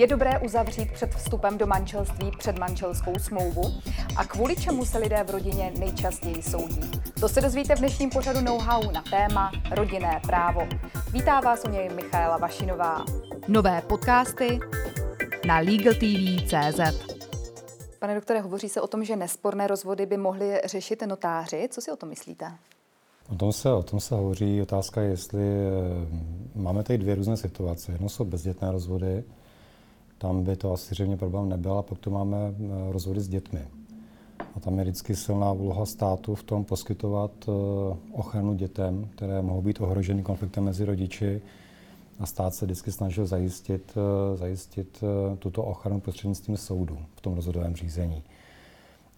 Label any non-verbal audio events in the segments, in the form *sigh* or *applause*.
Je dobré uzavřít před vstupem do manželství předmanželskou smlouvu? A kvůli čemu se lidé v rodině nejčastěji soudí? To se dozvíte v dnešním pořadu know-how na téma rodinné právo. Vítá vás u něj Michaela Vašinová. Nové podcasty na LegalTV.cz Pane doktore, hovoří se o tom, že nesporné rozvody by mohly řešit notáři. Co si o tom myslíte? O tom se, o tom se hovoří. Otázka je, jestli eh, máme tady dvě různé situace. Jedno jsou bezdětné rozvody, tam by to asi zřejmě problém nebyl, a pak tu máme eh, rozvody s dětmi. A tam je vždycky silná úloha státu v tom poskytovat eh, ochranu dětem, které mohou být ohroženy konfliktem mezi rodiči. A stát se vždycky snažil zajistit, zajistit tuto ochranu prostřednictvím soudu v tom rozhodovém řízení.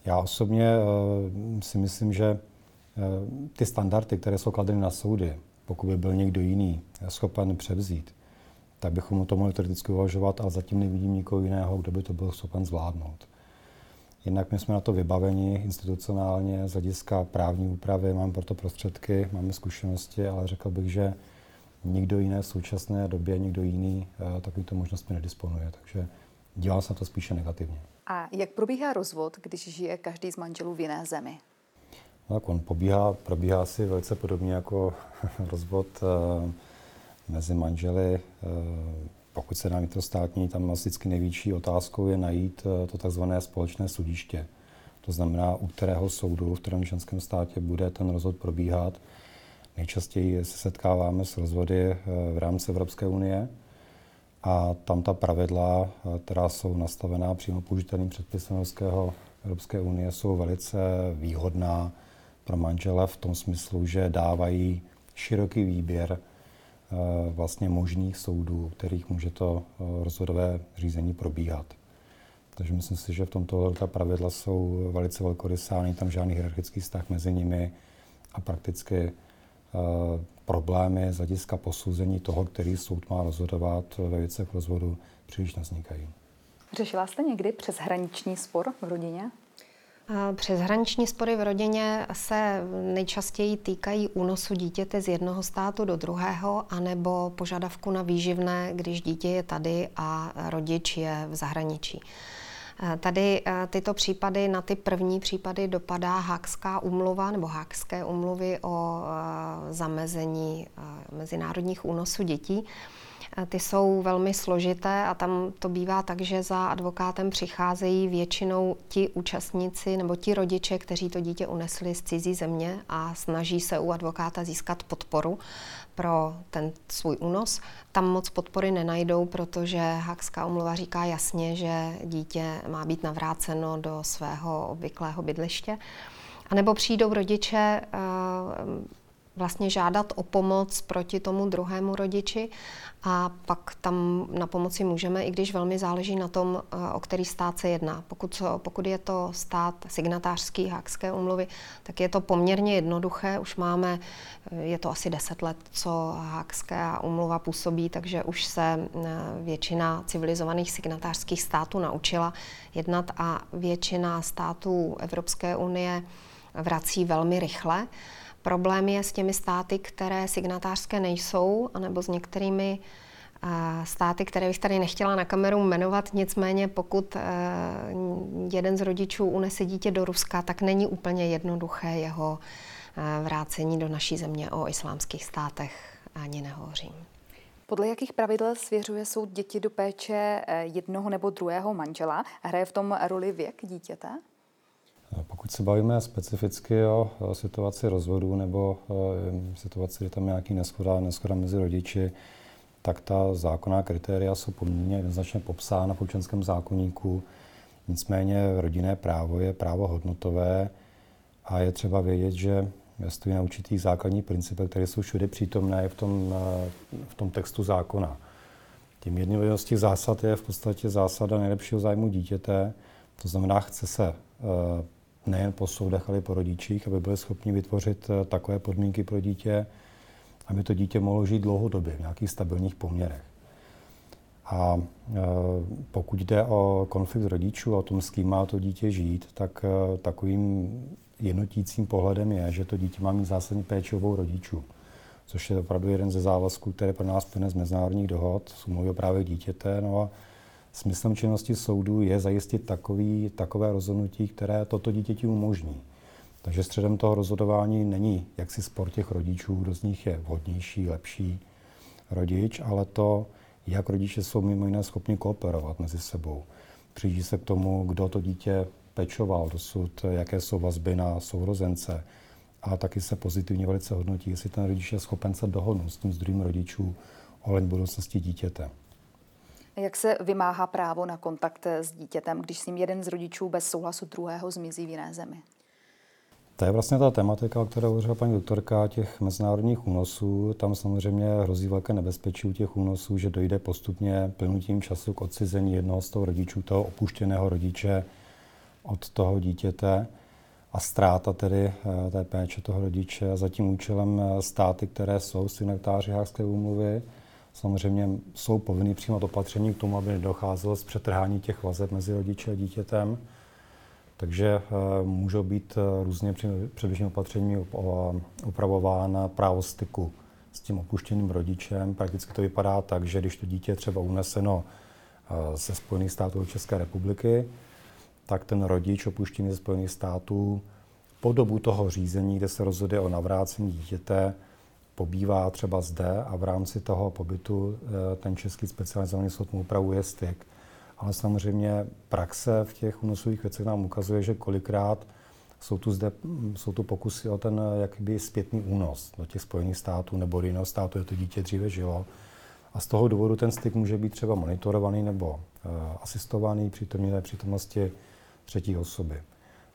Já osobně si myslím, že Eh, ty standardy, které jsou kladeny na soudy, pokud by byl někdo jiný schopen převzít, tak bychom o tom mohli teoreticky uvažovat, ale zatím nevidím nikoho jiného, kdo by to byl schopen zvládnout. Jinak my jsme na to vybaveni institucionálně z hlediska právní úpravy, máme proto prostředky, máme zkušenosti, ale řekl bych, že nikdo jiný v současné době, nikdo jiný eh, takovýto možnostmi nedisponuje. Takže dívám se na to spíše negativně. A jak probíhá rozvod, když žije každý z manželů v jiné zemi? No, tak on pobíhá, probíhá si velice podobně jako *laughs* rozvod e, mezi manželi. E, pokud se na vnitrostátní, tam vždycky největší otázkou je najít e, to takzvané společné sudiště. To znamená, u kterého soudu v kterém členském státě bude ten rozvod probíhat. Nejčastěji se setkáváme s rozvody v rámci Evropské unie a tam ta pravidla, která jsou nastavená přímo použitelným předpisem Evropské unie, jsou velice výhodná pro manžele v tom smyslu, že dávají široký výběr eh, vlastně možných soudů, kterých může to eh, rozhodové řízení probíhat. Takže myslím si, že v tomto ta pravidla jsou velice velkorysá, není tam žádný hierarchický vztah mezi nimi a prakticky eh, problémy z hlediska posouzení toho, který soud má rozhodovat ve věcech rozvodu, příliš nevznikají. Řešila jste někdy přeshraniční spor v rodině? Přeshraniční spory v rodině se nejčastěji týkají únosu dítěte z jednoho státu do druhého, anebo požadavku na výživné, když dítě je tady a rodič je v zahraničí. Tady tyto případy, na ty první případy dopadá Hákská umluva nebo Hákské umluvy o zamezení mezinárodních únosů dětí. Ty jsou velmi složité a tam to bývá tak, že za advokátem přicházejí většinou ti účastníci nebo ti rodiče, kteří to dítě unesli z cizí země a snaží se u advokáta získat podporu pro ten svůj únos. Tam moc podpory nenajdou, protože Hakská umluva říká jasně, že dítě má být navráceno do svého obvyklého bydliště. A nebo přijdou rodiče eh, vlastně žádat o pomoc proti tomu druhému rodiči a pak tam na pomoci můžeme, i když velmi záleží na tom, eh, o který stát se jedná. Pokud, pokud je to stát signatářský Hákské umluvy, tak je to poměrně jednoduché. Už máme, eh, je to asi deset let, co Hákská umluva působí, takže už se eh, většina civilizovaných signatářských států naučila jednat a většina států Evropské unie vrací velmi rychle. Problém je s těmi státy, které signatářské nejsou, anebo s některými státy, které bych tady nechtěla na kameru jmenovat, nicméně pokud e, jeden z rodičů unese dítě do Ruska, tak není úplně jednoduché jeho e, vrácení do naší země o islámských státech ani nehovořím. Podle jakých pravidel svěřuje soud děti do péče jednoho nebo druhého manžela? Hraje v tom roli věk dítěte? Pokud se bavíme specificky o situaci rozvodu nebo situaci, kdy tam je nějaký neschoda, neschoda mezi rodiči, tak ta zákonná kritéria jsou poměrně jednoznačně popsána v občanském zákonníku. Nicméně rodinné právo je právo hodnotové a je třeba vědět, že stojí na určitých základních principech, které jsou všude přítomné v tom, v tom textu zákona. Tím jedním z těch zásad je v podstatě zásada nejlepšího zájmu dítěte, to znamená, chce se nejen po soudech, ale i po rodičích, aby byli schopni vytvořit eh, takové podmínky pro dítě, aby to dítě mohlo žít dlouhodobě v nějakých stabilních poměrech. A e, pokud jde o konflikt rodičů a o tom, s kým má to dítě žít, tak e, takovým jednotícím pohledem je, že to dítě má mít zásadní péčovou rodičů, což je opravdu jeden ze závazků, které pro nás plyne z mezinárodních dohod, s umluvy o právě dítěte. No a smyslem činnosti soudu je zajistit takový, takové rozhodnutí, které toto dítěti umožní. Takže středem toho rozhodování není jaksi spor těch rodičů, kdo z nich je vhodnější, lepší rodič, ale to, jak rodiče jsou mimo jiné schopni kooperovat mezi sebou. Přijíždí se k tomu, kdo to dítě pečoval dosud, jaké jsou vazby na sourozence. A taky se pozitivně velice hodnotí, jestli ten rodič je schopen se dohodnout s tím zdrojím rodičů ohledně budoucnosti dítěte. Jak se vymáhá právo na kontakt s dítětem, když s ním jeden z rodičů bez souhlasu druhého zmizí v jiné zemi? To je vlastně ta tematika, o které hovořila paní doktorka, těch mezinárodních únosů. Tam samozřejmě hrozí velké nebezpečí u těch únosů, že dojde postupně plnutím času k odcizení jednoho z toho rodičů, toho opuštěného rodiče od toho dítěte a ztráta tedy eh, té péče toho rodiče. Za tím účelem eh, státy, které jsou signatáři Hákské úmluvy, samozřejmě jsou povinny přijímat opatření k tomu, aby nedocházelo z přetrhání těch vazeb mezi rodiče a dítětem. Takže eh, můžou být různě předběžným opatřeními upravována právo styku s tím opuštěným rodičem. Prakticky to vypadá tak, že když to dítě je třeba uneseno ze Spojených států do České republiky, tak ten rodič opuštěný ze Spojených států po dobu toho řízení, kde se rozhoduje o navrácení dítěte, pobývá třeba zde a v rámci toho pobytu eh, ten český specializovaný soud mu upravuje styk. Ale samozřejmě praxe v těch únosových věcech nám ukazuje, že kolikrát jsou tu, zde, jsou tu pokusy o ten jakby zpětný únos do těch Spojených států nebo do jiného státu, kde to dítě dříve žilo. A z toho důvodu ten styk může být třeba monitorovaný nebo uh, asistovaný při přítomnosti třetí osoby.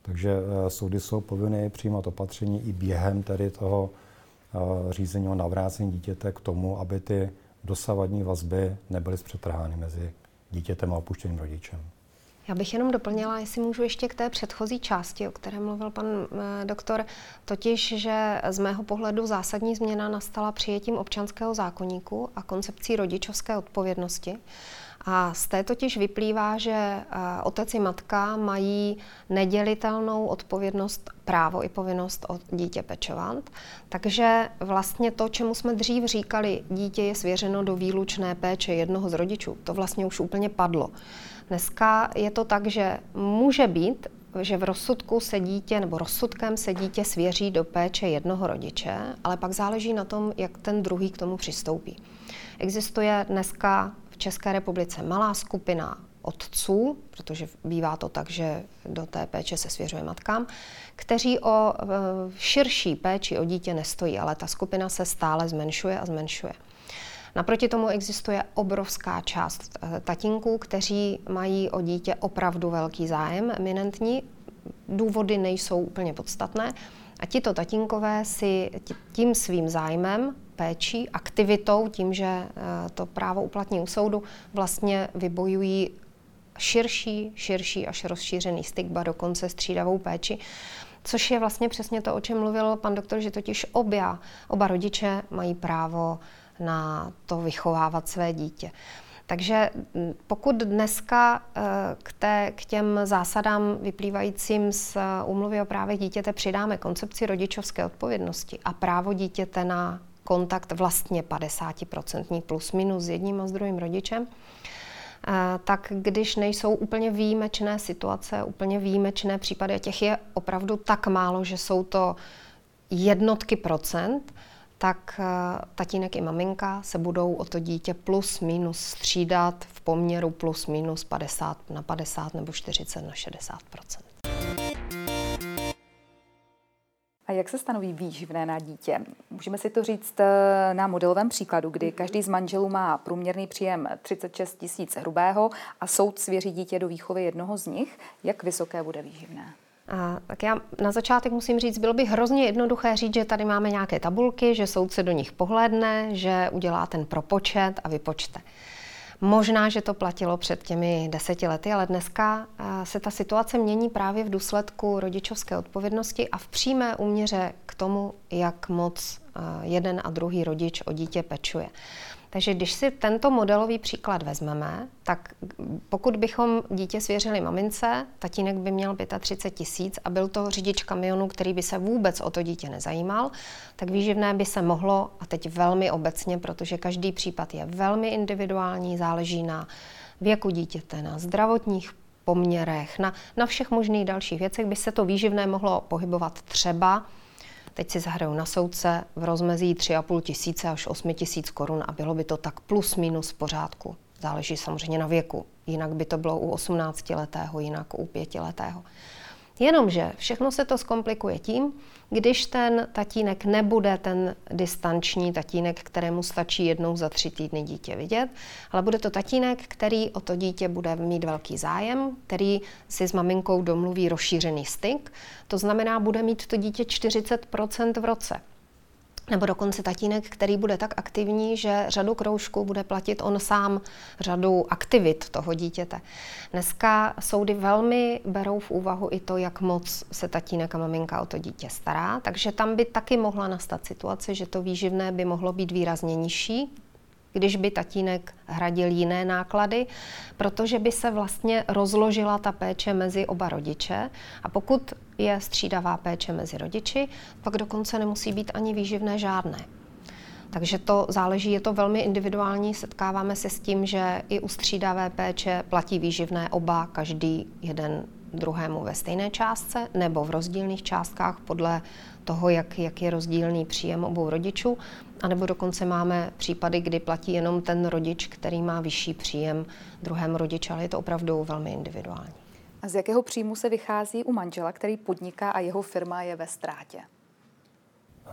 Takže eh, soudy jsou povinny přijímat opatření i během tedy toho eh, řízení o navrácení dítěte k tomu, aby ty dosavadní vazby nebyly zpřetrhány mezi dítětem a opuštěným rodičem. Já bych jenom doplnila, jestli můžu ještě k té předchozí části, o které mluvil pan eh, doktor, totiž, že z mého pohledu zásadní změna nastala přijetím občanského zákoníku a koncepcí rodičovské odpovědnosti. A z té totiž vyplývá, že eh, otec i matka mají nedělitelnou odpovědnost, právo i povinnost o dítě pečovat. Takže vlastně to, čemu jsme dřív říkali, dítě je svěřeno do výlučné péče jednoho z rodičů, to vlastně už úplně padlo. Dneska je to tak, že může být, že v rozsudku se dítě nebo rozsudkem se dítě svěří do péče jednoho rodiče, ale pak záleží na tom, jak ten druhý k tomu přistoupí. Existuje dneska České republice malá skupina otců, protože bývá to tak, že do té péče se svěřuje matkám, kteří o e, širší péči o dítě nestojí, ale ta skupina se stále zmenšuje a zmenšuje. Naproti tomu existuje obrovská část e, tatínků, kteří mají o dítě opravdu velký zájem, eminentní. Důvody nejsou úplně podstatné. A tito tatínkové si tím svým zájmem péčí, aktivitou, tím, že eh, to právo uplatní u soudu, vlastně vybojují širší, širší až rozšířený styk, ba dokonce střídavou péči. Což je vlastně přesně to, o čem mluvil pan doktor, že totiž obě, oba rodiče mají právo na to vychovávat své dítě. Takže mm, pokud dneska eh, k, té, k těm zásadám vyplývajícím z úmluvy o právech dítěte přidáme koncepci rodičovské odpovědnosti a právo dítěte na kontakt vlastně 50% plus minus s jedním a s druhým rodičem, tak když nejsou úplně výjimečné situace, úplně výjimečné případy, a těch je opravdu tak málo, že jsou to jednotky procent, tak tatínek i maminka se budou o to dítě plus minus střídat v poměru plus minus 50 na 50 nebo 40 na 60 A jak se stanoví výživné na dítě? Můžeme si to říct eh, na modelovém příkladu, kdy každý z manželů má průměrný příjem 36 tisíc hrubého a soud svěří dítě do výchovy jednoho z nich. Jak vysoké bude výživné? A, tak já na začátek musím říct, bylo by hrozně jednoduché říct, že tady máme nějaké tabulky, že soud se do nich pohlédne, že udělá ten propočet a vypočte. Možná, že to platilo před těmi deseti lety, ale dneska eh, se ta situace mění právě v důsledku rodičovské odpovědnosti a v přímé úměře k tomu, jak moc jeden a druhý rodič o dítě pečuje. Takže když si tento modelový příklad vezmeme, tak pokud bychom dítě svěřili mamince, tatínek by měl 35 tisíc a byl to řidič kamionu, který by se vůbec o to dítě nezajímal, tak výživné by se mohlo, a teď velmi obecně, protože každý případ je velmi individuální, záleží na věku dítěte, na zdravotních poměrech, na, na všech možných dalších věcech by se to výživné mohlo pohybovat třeba, teď si zahraju na soudce, v rozmezí 3,5 tisíce až 8 tisíc korun a bylo by to tak plus minus v pořádku. Záleží samozřejmě na věku. Jinak by to bylo u 18-letého, jinak u 5-letého. Jenomže všechno se to zkomplikuje tím, když ten tatínek nebude ten distanční tatínek, kterému stačí jednou za tři týdny dítě vidět, ale bude to tatínek, který o to dítě bude mít velký zájem, který si s maminkou domluví rozšířený styk, to znamená, bude mít to dítě 40% v roce nebo dokonce tatínek, který bude tak aktivní, že řadu kroužků bude platit on sám, řadu aktivit toho dítěte. Dneska soudy velmi berou v úvahu i to, jak moc se tatínek a maminka o to dítě stará, takže tam by taky mohla nastat situace, že to výživné by mohlo být výrazně nižší, když by tatínek hradil jiné náklady, protože by se vlastně rozložila ta péče mezi oba rodiče. A pokud je střídavá péče mezi rodiči, pak dokonce nemusí být ani výživné žádné. Takže to záleží, je to velmi individuální. Setkáváme se s tím, že i u střídavé péče platí výživné oba, každý jeden druhému ve stejné částce nebo v rozdílných částkách podle toho, jak, jak je rozdílný příjem obou rodičů. A nebo dokonce máme případy, kdy platí jenom ten rodič, který má vyšší příjem druhému rodiči, ale je to opravdu velmi individuální. A z jakého příjmu se vychází u manžela, který podniká a jeho firma je ve ztrátě?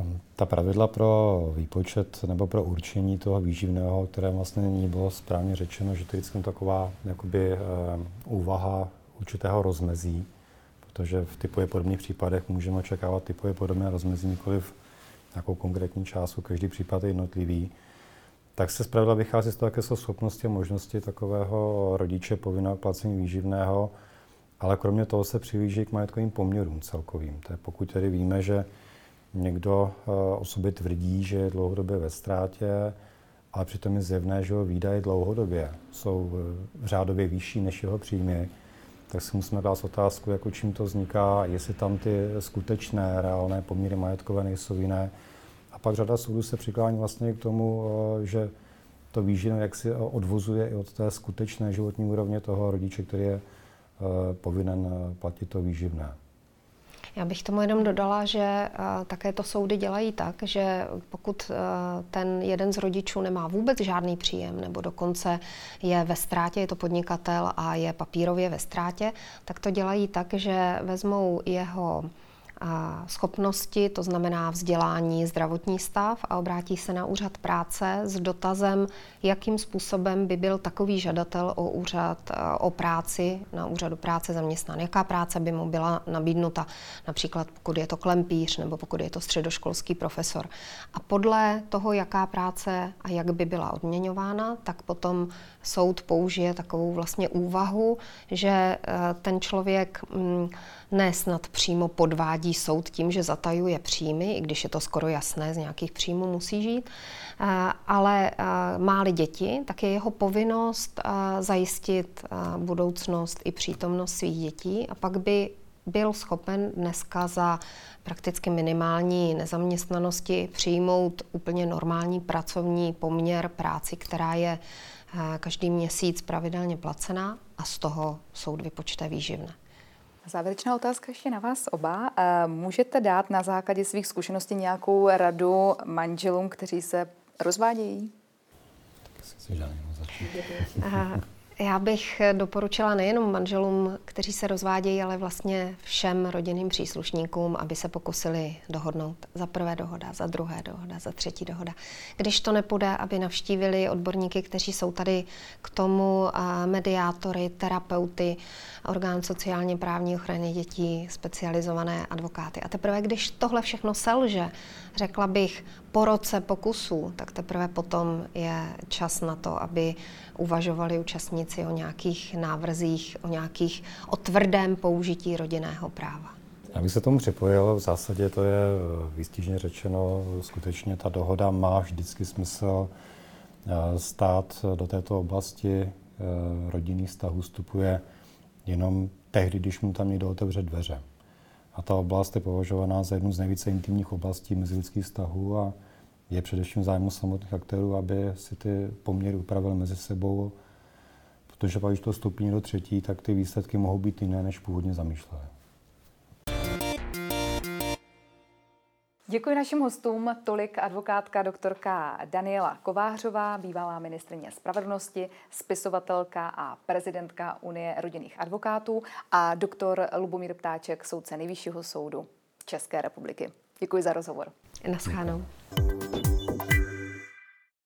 Ehm, ta pravidla pro výpočet nebo pro určení toho výživného, které vlastně není bylo správně řečeno, že to je vždycky taková jakoby, uh, úvaha určitého rozmezí, protože v typově podobných případech můžeme očekávat typově podobné rozmezí, nikoli v nějakou konkrétní částku, každý případ je jednotlivý. Tak se zpravidla vychází z toho, jaké jsou schopnosti a možnosti takového rodiče povinného placení výživného, ale kromě toho se přihlíží k majetkovým poměrům celkovým. To je pokud tedy víme, že někdo uh, o sobě tvrdí, že je dlouhodobě ve ztrátě, ale přitom je zjevné, že jeho výdaje dlouhodobě jsou uh, řádově vyšší než jeho příjmy, tak si musíme dát otázku, jako čím to vzniká, jestli tam ty skutečné, reálné poměry majetkové nejsou jiné. A pak řada soudů se přiklání vlastně k tomu, uh, že to výživné jak si odvozuje i od té skutečné životní úrovně toho rodiče, který je Eh, povinen eh, platit to výživné. Já bych tomu jenom dodala, že uh, také to soudy dělají tak, že pokud uh, ten jeden z rodičů nemá vůbec žádný příjem, nebo dokonce je ve ztrátě, je to podnikatel a je papírově ve ztrátě, tak to dělají tak, že vezmou jeho schopnosti, to znamená vzdělání, zdravotní stav a obrátí se na úřad práce s dotazem, jakým způsobem by byl takový žadatel o úřad o práci na úřadu práce zaměstnán, jaká práce by mu byla nabídnuta, například pokud je to klempíř nebo pokud je to středoškolský profesor. A podle toho, jaká práce a jak by byla odměňována, tak potom soud použije takovou vlastně úvahu, že eh, ten člověk mm, ne snad přímo podvádí soud tím, že zatajuje příjmy, i když je to skoro jasné, z nějakých příjmů musí žít, ale má-li děti, tak je jeho povinnost zajistit budoucnost i přítomnost svých dětí a pak by byl schopen dneska za prakticky minimální nezaměstnanosti přijmout úplně normální pracovní poměr práci, která je každý měsíc pravidelně placená a z toho soud vypočte výživné. Závěrečná otázka ještě na vás oba. Můžete dát na základě svých zkušeností nějakou radu manželům, kteří se rozvádějí? Tak si začít. Já bych doporučila nejenom manželům, kteří se rozvádějí, ale vlastně všem rodinným příslušníkům, aby se pokusili dohodnout. Za prvé dohoda, za druhé dohoda, za třetí dohoda. Když to nepůjde, aby navštívili odborníky, kteří jsou tady k tomu, mediátory, terapeuty, orgán sociálně právní ochrany dětí, specializované advokáty. A teprve, když tohle všechno selže, řekla bych, po roce pokusů, tak teprve potom je čas na to, aby uvažovali účastníci o nějakých návrzích, o nějakých, o tvrdém použití rodinného práva. Já bych se tomu připojil, v zásadě to je eh, výstižně řečeno, skutečně ta dohoda má vždycky smysl. Eh, stát do této oblasti eh, rodinných vztahů vstupuje jenom tehdy, když mu tam někdo otevře dveře. A ta oblast je považovaná za jednu z nejvíce intimních oblastí mezilidských vztahů a je především zájmu samotných aktérů, aby si ty poměry upravili mezi sebou. V protože pak, když to stoupí do třetí, tak ty výsledky mohou být jiné, než původně zamýšleli. Děkuji našim hostům. Tolik advokátka doktorka Daniela Kovářová, bývalá ministrině spravedlnosti, spisovatelka a prezidentka Unie rodinných advokátů a doktor Lubomír Ptáček, soudce Nejvyššího soudu České republiky. Děkuji za rozhovor. Naschánou. Děkuji.